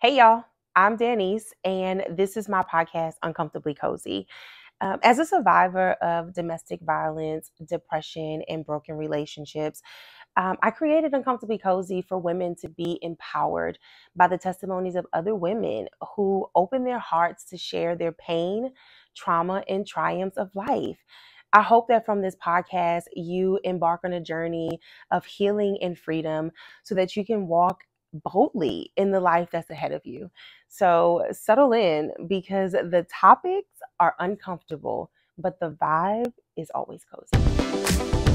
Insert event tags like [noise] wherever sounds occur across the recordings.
Hey, y'all. I'm Danece, and this is my podcast, Uncomfortably Cozy. Um, as a survivor of domestic violence, depression, and broken relationships, um, I created Uncomfortably Cozy for women to be empowered by the testimonies of other women who open their hearts to share their pain, trauma, and triumphs of life. I hope that from this podcast, you embark on a journey of healing and freedom so that you can walk boldly in the life that's ahead of you. So settle in because the topics are uncomfortable, but the vibe is always cozy.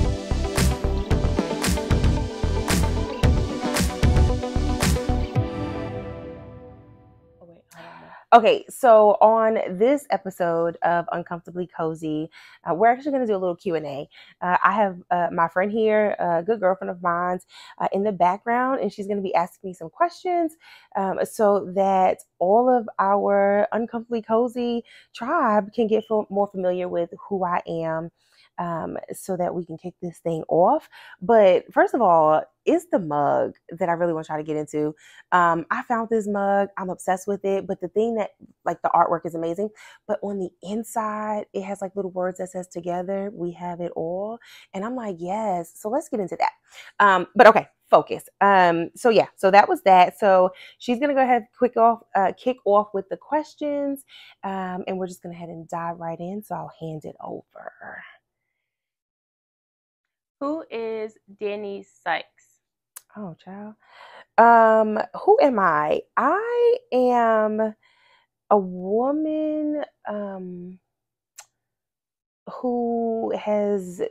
Okay, so on this episode of Uncomfortably Cozy, uh, we're actually going to do a little Q and A. Uh, I have uh, my friend here, a good girlfriend of mine, uh, in the background, and she's going to be asking me some questions um, so that all of our Uncomfortably Cozy tribe can get more familiar with who I am um, so that we can kick this thing off. But first of all, it's the mug that I really want to try to get into. Um, I found this mug, I'm obsessed with it. But the thing that, like, the artwork is amazing, but on the inside, it has like little words that says together, we have it all. And I'm like, yes. So let's get into that. Um, but okay, focus. Um, so yeah, so that was that. So she's gonna go ahead, quick off, uh, kick off with the questions, um, and we're just gonna head and dive right in. So I'll hand it over. Who is Danny Sykes? Oh, child. Um, who am I? I am a woman um who has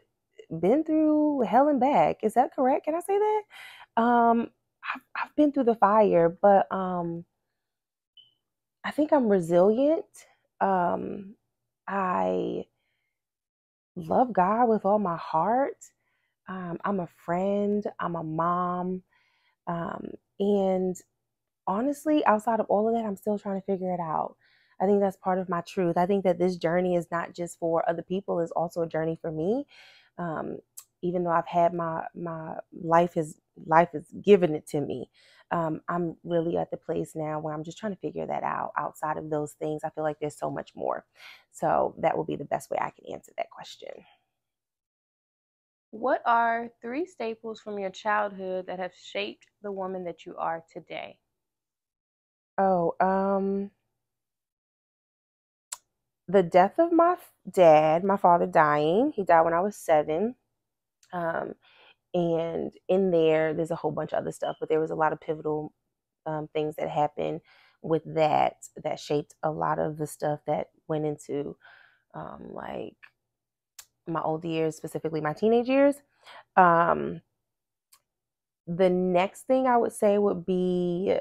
been through hell and back. Is that correct? Can I say that? Um, I've, I've been through the fire, but um, I think I'm resilient. Um, I love God with all my heart. Um, I'm a friend, I'm a mom. Um, and honestly, outside of all of that, I'm still trying to figure it out. I think that's part of my truth. I think that this journey is not just for other people, it's also a journey for me. Um, even though I've had my my life is life is given it to me. Um, I'm really at the place now where I'm just trying to figure that out. Outside of those things, I feel like there's so much more. So that will be the best way I can answer that question. What are three staples from your childhood that have shaped the woman that you are today? Oh, um, the death of my dad, my father dying. He died when I was seven. Um, and in there, there's a whole bunch of other stuff, but there was a lot of pivotal um, things that happened with that that shaped a lot of the stuff that went into um, like my old years, specifically my teenage years. Um, the next thing I would say would be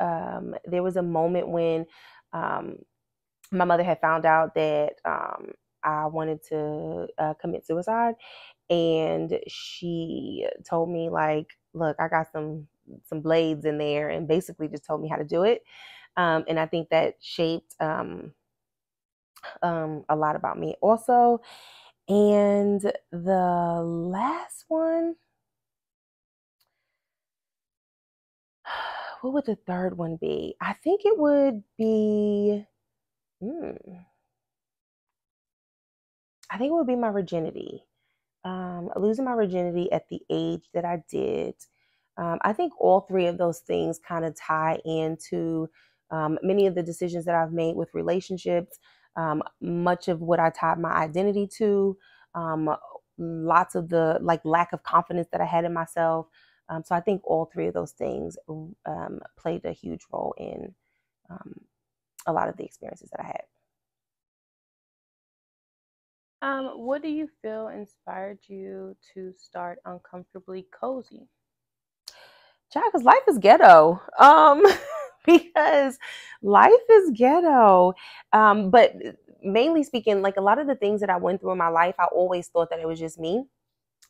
um, there was a moment when um, my mother had found out that um, I wanted to uh, commit suicide, and she told me like, "Look, I got some some blades in there," and basically just told me how to do it. Um, and I think that shaped um, a lot about me also. And the last one, [sighs] what would the third one be? I think it would be, hmm, I think it would be my virginity. Um, losing my virginity at the age that I did. Um, I think all three of those things kind of tie into um, many of the decisions that I've made with relationships, um, much of what I tied my identity to, um, lots of the like lack of confidence that I had in myself. Um, so I think all three of those things um, played a huge role in um, a lot of the experiences that I had. Um, what do you feel inspired you to start Uncomfortably Cozy? Child, because life is ghetto. [laughs] [laughs] Because life is ghetto. Um, but mainly speaking, like a lot of the things that I went through in my life, I always thought that it was just me.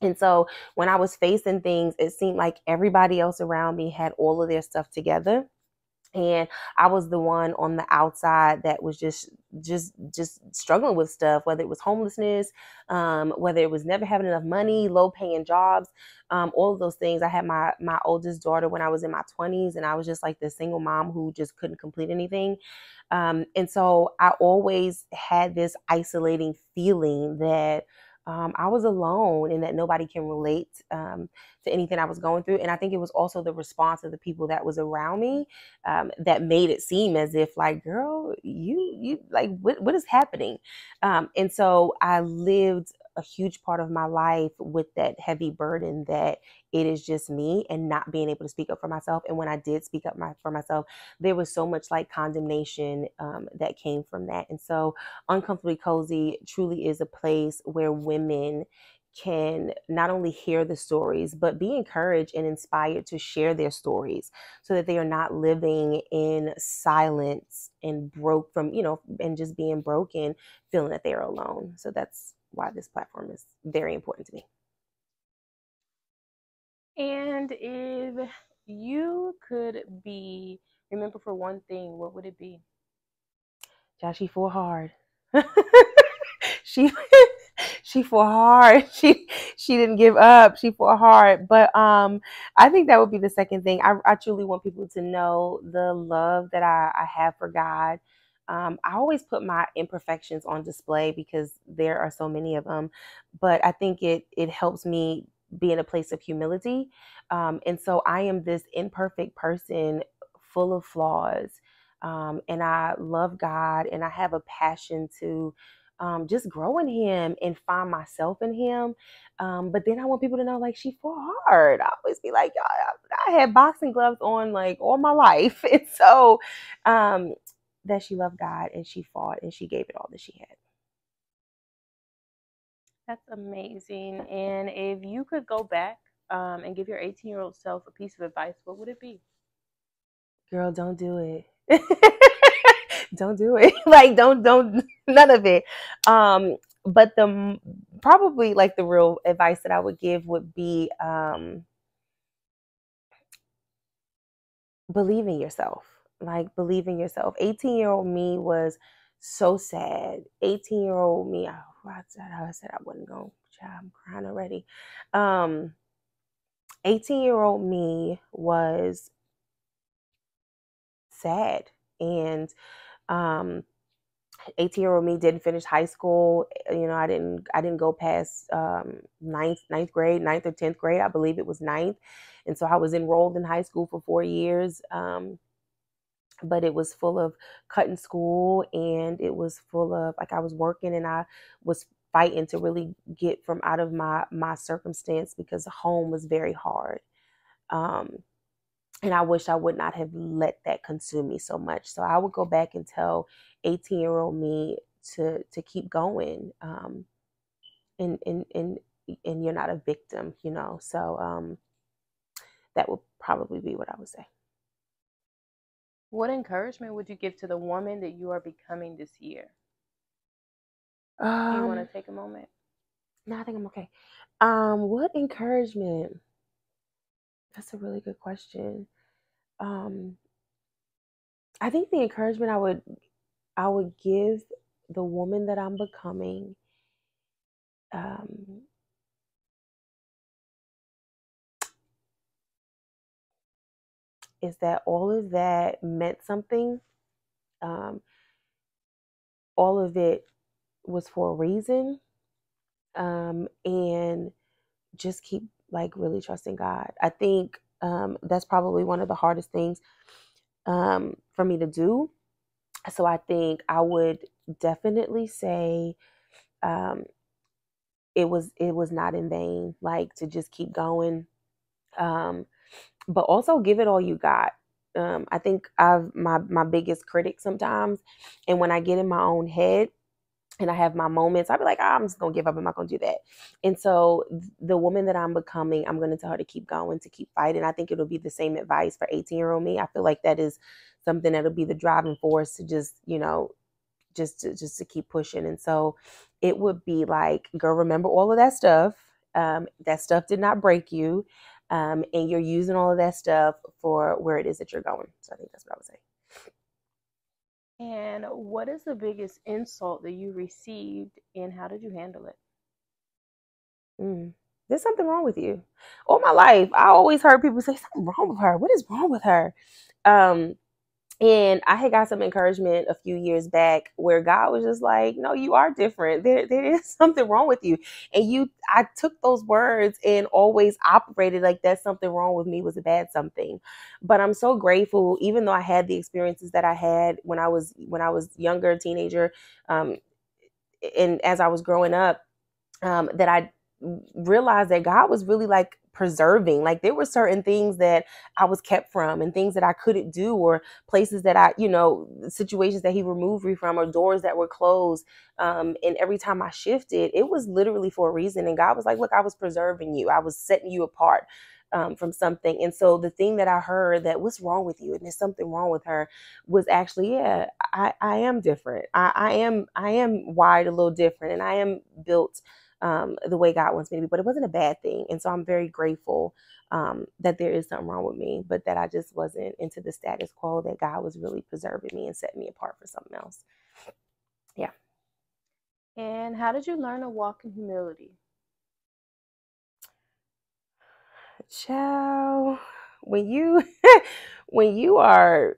And so when I was facing things, it seemed like everybody else around me had all of their stuff together. And I was the one on the outside that was just just just struggling with stuff, whether it was homelessness, um, whether it was never having enough money, low paying jobs, um, all of those things. I had my my oldest daughter when I was in my twenties, and I was just like this single mom who just couldn't complete anything. Um, and so I always had this isolating feeling that um, I was alone and that nobody can relate um, to anything I was going through. And I think it was also the response of the people that was around me um, that made it seem as if, like, girl, you, you, like, what, what is happening? Um, and so I lived a huge part of my life with that heavy burden that it is just me and not being able to speak up for myself. And when I did speak up my, for myself, there was so much like condemnation um, that came from that. And so, Uncomfortably Cozy truly is a place where women can not only hear the stories, but be encouraged and inspired to share their stories so that they are not living in silence and broke from, you know, and just being broken, feeling that they're alone. So that's why this platform is very important to me. And if you could be remembered for one thing, what would it be? Josh, she fought hard. [laughs] she [laughs] she fought hard. [laughs] She she didn't give up. She fought hard. But um, I think that would be the second thing. I, I truly want people to know the love that I, I have for God um, I always put my imperfections on display because there are so many of them, but I think it it helps me be in a place of humility. Um, and so I am this imperfect person full of flaws. Um, and I love God and I have a passion to um, just grow in Him and find myself in Him. Um, but then I want people to know, like, she fought hard. I always be like, I, I had boxing gloves on like all my life. [laughs] And so um, that she loved God and she fought and she gave it all that she had. That's amazing. And if you could go back um, and give your 18 year old self a piece of advice, what would it be? Girl, don't do it. [laughs] don't do it. [laughs] like, don't, don't, none of it. Um, but the probably like the real advice that I would give would be um, believe in yourself like believe in yourself. 18 year old me was so sad. 18 year old me, I, I said I said I wasn't going. I'm crying already. Um, 18 year old me was sad and um 18 year old me didn't finish high school you know i didn't i didn't go past um ninth ninth grade ninth or 10th grade i believe it was ninth and so i was enrolled in high school for four years um but it was full of cutting school and it was full of like I was working and I was fighting to really get from out of my my circumstance because home was very hard. Um, and I wish I would not have let that consume me so much. So I would go back and tell 18 year old me to to keep going. Um, and and and and you're not a victim, you know. So um, that would probably be what I would say. What encouragement would you give to the woman that you are becoming this year? Um, Do you want to take a moment? No, I think I'm okay. Um, what encouragement? That's a really good question. Um, I think the encouragement I would I would give the woman that I'm becoming um, is that all of that meant something. Um, all of it was for a reason. Um, and just keep like really trusting God. I think um, that's probably one of the hardest things um, for me to do. So I think I would definitely say um, it was it was not in vain. Like to just keep going. Um, but also give it all you got. Um, I think I've my my biggest critic sometimes, and when I get in my own head and I have my moments, I'll be like, oh, I'm just gonna give up. I'm not gonna do that. And so the woman that I'm becoming, I'm gonna tell her to keep going, to keep fighting. I think it'll be the same advice for 18 year old me. I feel like that is something that'll be the driving force to just you know just to just to keep pushing. And so it would be like, girl, remember all of that stuff. Um, that stuff did not break you. Um, and you're using all of that stuff for where it is that you're going. So I think that's what I would say. And what is the biggest insult that you received, and how did you handle it? Mm. There's something wrong with you. All my life, I always heard people say something wrong with her. What is wrong with her? Um, and I had got some encouragement a few years back where God was just like, "No, you are different. There, there is [laughs] something wrong with you." And you, I took those words and always operated like that. Something wrong with me was a bad something. But I'm so grateful, even though I had the experiences that I had when I was when I was younger, teenager, um, and as I was growing up, um, that I realized that God was really like preserving. Like there were certain things that I was kept from and things that I couldn't do or places that I, you know, situations that he removed me from or doors that were closed. Um, and every time I shifted, it was literally for a reason. And God was like, look, I was preserving you. I was setting you apart. Um, from something. And so the thing that I heard that what's wrong with you and there's something wrong with her was actually, yeah, I, I am different. I, I am I am wired a little different and I am built um, the way God wants me to be. But it wasn't a bad thing. And so I'm very grateful um, that there is something wrong with me, but that I just wasn't into the status quo, that God was really preserving me and setting me apart for something else. Yeah. And how did you learn to walk in humility? Child, when you [laughs] when you are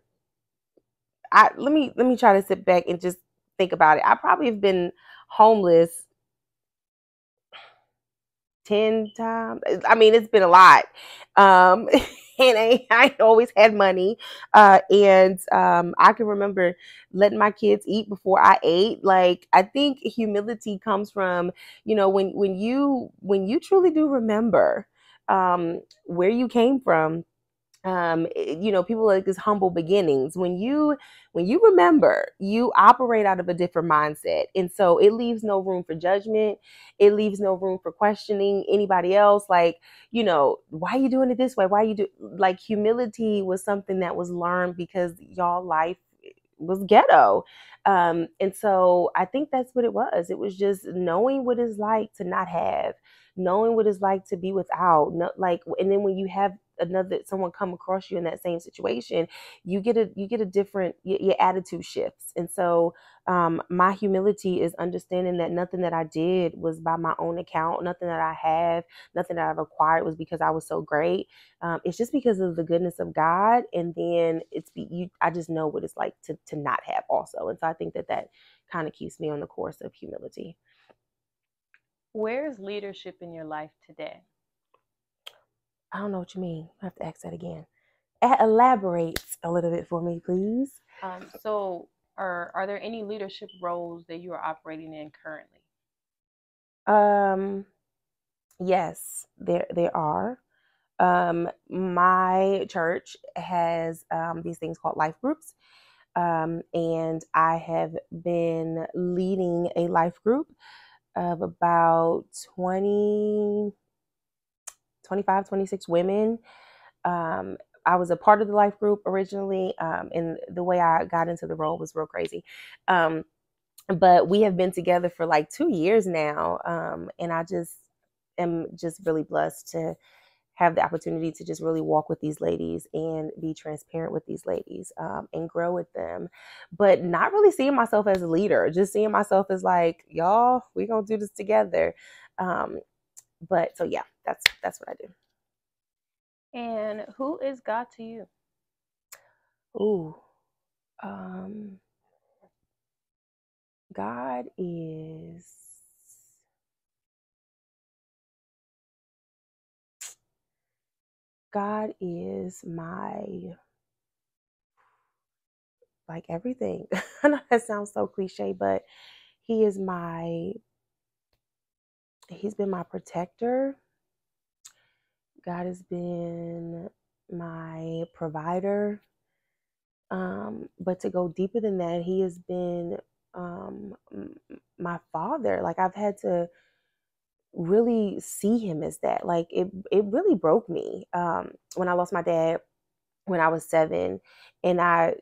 I let me let me try to sit back and just think about it. I probably have been homeless 10 times. I mean, it's been a lot. Um, [laughs] and I, I always had money. Uh, and um, I can remember letting my kids eat before I ate. Like, I think humility comes from, you know, when, when you, when you truly do remember um, where you came from, um, eh, you know, people like this humble beginnings. When you when you remember, you operate out of a different mindset, and so it leaves no room for judgment. It leaves no room for questioning anybody else. Like, you know, why are you doing it this way? Why are you do like humility was something that was learned because y'all life was ghetto. Um, and so I think that's what it was. It was just knowing what it's like to not have, knowing what it's like to be without, like, and then when you have another someone come across you in that same situation you get a you get a different your, your attitude shifts and so um, my humility is understanding that nothing that I did was by my own account. Nothing that I have, nothing that I've acquired was because I was so great. Um, it's just because of the goodness of God, and then it's you. I just know what it's like to to not have also, and so I think that that kind of keeps me on the course of humility. Where is leadership in your life today? I don't know what you mean. I have to ask that again. Elaborate a little bit for me, please. Um, so, are are there any leadership roles that you are operating in currently? Um, yes, there there are. Um, my church has um, these things called life groups. Um, and I have been leading a life group of about 20, 25, 26 women. Um, I was a part of the life group originally, um, and the way I got into the role was real crazy. Um, but we have been together for like two years now, um, and I just am just really blessed to have the opportunity to just really walk with these ladies and be transparent with these ladies um, and grow with them but not really seeing myself as a leader just seeing myself as like y'all we gonna do this together um, but so yeah, that's that's what I do. And who is God to you? Ooh, um, God is. God is my like everything. [laughs] I know that sounds so cliche, but He is my he's been my protector. God has been my provider. Um, but to go deeper than that, he has been um, my father. Like I've had to really see him as that. Like it, it really broke me um, when I lost my dad when I was seven, and I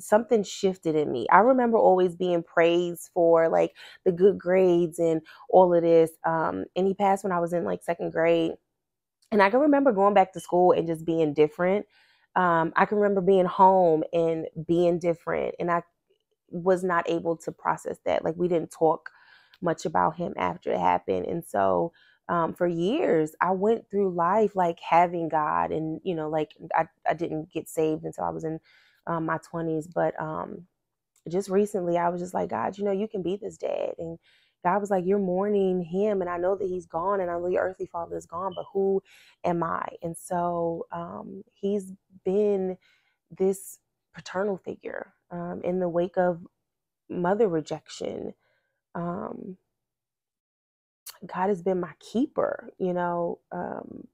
something shifted in me. I remember always being praised for like the good grades and all of this. Um, and he passed when I was in like second grade. and I can remember going back to school and just being different. Um, I can remember being home and being different, and I was not able to process that. Like we didn't talk much about him after it happened, and so um, for years I went through life like having God, and you know, like I I didn't get saved until I was in um, my twenties, but um, just recently I was just like, God, you know, you can be this dad, and God was like, You're mourning him, and I know that he's gone, and I know your earthly father is gone, but who am I? And so um, he's been this paternal figure um, in the wake of mother rejection. Um, God has been my keeper, you know. Um,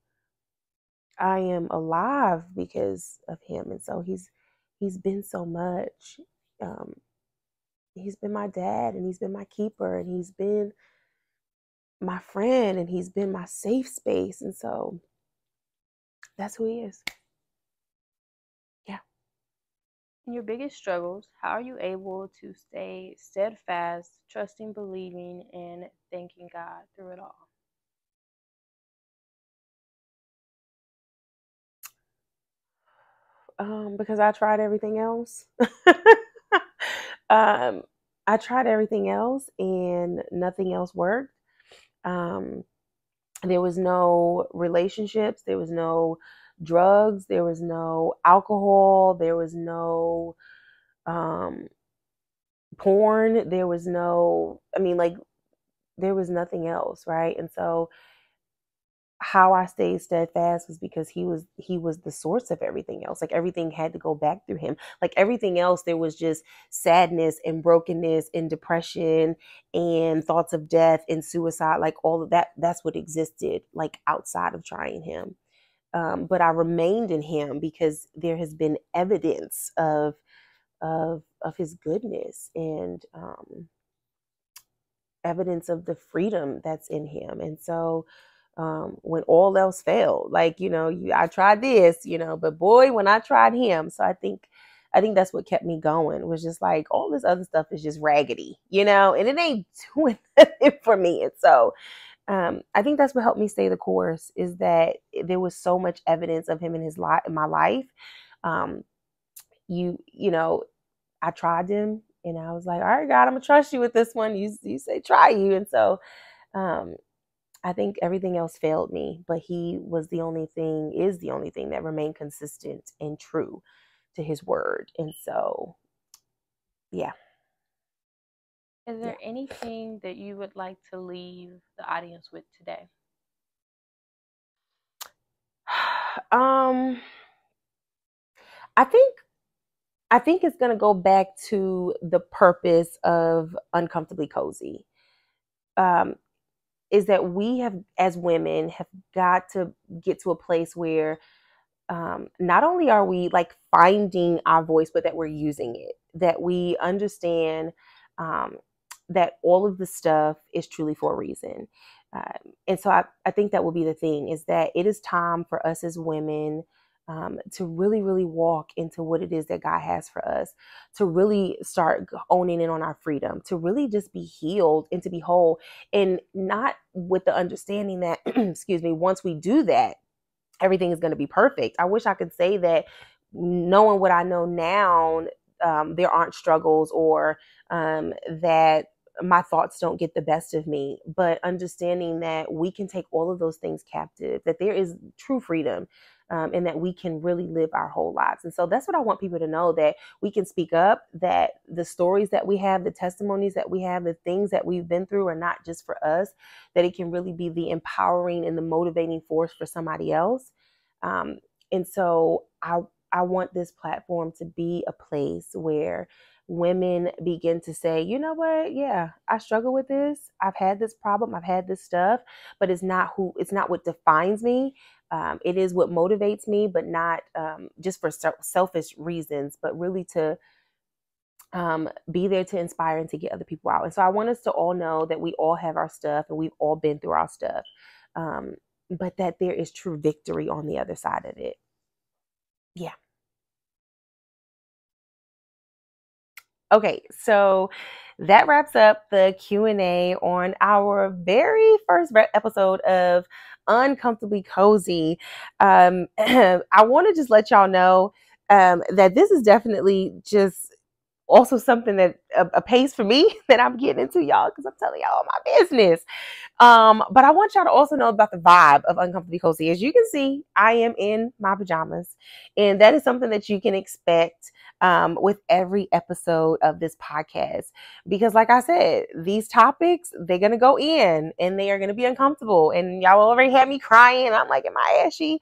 I am alive because of him, and so he's he's been so much. Um, he's been my dad and he's been my keeper and he's been my friend and he's been my safe space. And so that's who he is. Yeah. In your biggest struggles, how are you able to stay steadfast, trusting, believing, and thanking God through it all? Um, because I tried everything else. [laughs] um, I tried everything else and nothing else worked. Um, there was no relationships, there was no drugs, there was no alcohol, there was no um, porn, there was no, I mean, like, there was nothing else, right? And so how I stayed steadfast was because he was he was the source of everything else. Like everything had to go back through him. Like everything else there was just sadness and brokenness and depression and thoughts of death and suicide like all of that that's what existed like outside of trying him. Um, but I remained in him because there has been evidence of of of his goodness and um, evidence of the freedom that's in him. And so um, when all else failed. Like, you know, you, I tried this, you know, but boy, when I tried him, so I think, I think that's what kept me going was just like all this other stuff is just raggedy, you know, and it ain't [laughs] doing nothing for me. And so, um, I think that's what helped me stay the course is that there was so much evidence of him in his life, in my life. Um, you, you know, I tried him and I was like, all right, God, I'm gonna trust you with this one. You, you say try you. And so, um, I think everything else failed me, but he was the only thing, is the only thing that remained consistent and true to his word. And so, yeah. Is there yeah. anything that you would like to leave the audience with today? [sighs] Um, I think I think it's going to go back to the purpose of uncomfortably cozy. Um, is that we have as women have got to get to a place where um, not only are we like finding our voice but that we're using it that we understand um, that all of the stuff is truly for a reason um, and so I, I think that will be the thing is that it is time for us as women um, to really, really walk into what it is that God has for us, to really start owning in on our freedom, to really just be healed and to be whole, and not with the understanding that, [clears throat] excuse me, once we do that, everything is going to be perfect. I wish I could say that knowing what I know now, um, there aren't struggles or um, that my thoughts don't get the best of me, but understanding that we can take all of those things captive, that there is true freedom um, and that we can really live our whole lives. And so that's what I want people to know that we can speak up, that the stories that we have, the testimonies that we have, the things that we've been through are not just for us, that it can really be the empowering and the motivating force for somebody else. Um, and so I, I want this platform to be a place where women begin to say, you know what? Yeah, I struggle with this. I've had this problem. I've had this stuff, but it's not who, it's not what defines me. Um, it is what motivates me, but not um, just for selfish reasons, but really to um, be there to inspire and to get other people out. And so I want us to all know that we all have our stuff and we've all been through our stuff, um, but that there is true victory on the other side of it. Yeah. Okay, so that wraps up the Q&A on our very first episode of Uncomfortably Cozy. Um, [clears throat] I want to just let y'all know um, that this is definitely just also something that a, a, pace for me [laughs] that I'm getting into y'all because I'm telling y'all my business. Um, but I want y'all to also know about the vibe of Uncomfortably Cozy. As you can see, I am in my pajamas, and that is something that you can expect um, with every episode of this podcast. Because, like I said, these topics, they're going to go in and they are going to be uncomfortable. And y'all already had me crying. I'm like, am I ashy?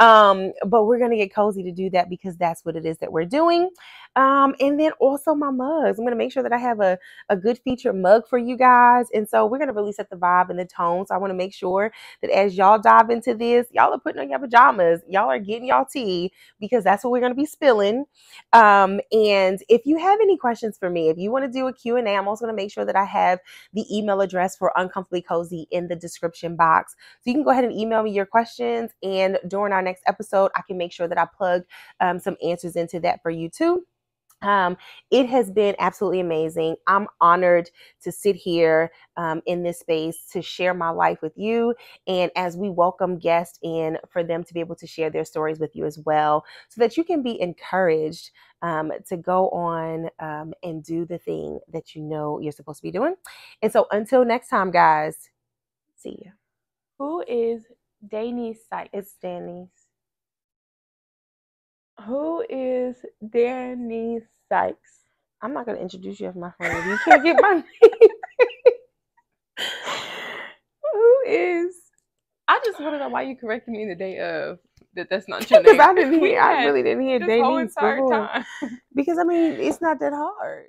Um, but we're going to get cozy to do that because that's what it is that we're doing. Um, and then also my mugs. I'm going to make sure that I have a, a good featured mug for you guys. And so we're going to really set the vibe and the tone. So I want to make sure that as y'all dive into this, y'all are putting on your pajamas, y'all are getting y'all tea because that's what we're going to be spilling. Um, and if you have any questions for me, if you want to do a Q&A, I'm also going to make sure that I have the email address for Uncomfortably Cozy in the description box. So you can go ahead and email me your questions. And during our next episode, I can make sure that I plug um, some answers into that for you too. Um, it has been absolutely amazing. I'm honored to sit here um, in this space to share my life with you. And as we welcome guests in, for them to be able to share their stories with you as well, so that you can be encouraged um, to go on um, and do the thing that you know you're supposed to be doing. And so until next time, guys, see you. Who is Danny Sykes? It's Danny. Who is Danny Sykes? I'm not going to introduce you as my friend. You can't get my name. [laughs] Who is? I just want to know why you corrected me in the day of that. That's not your [laughs] name. Because I didn't hear. I [laughs] really didn't hear Danny before. Because I mean, it's not that hard.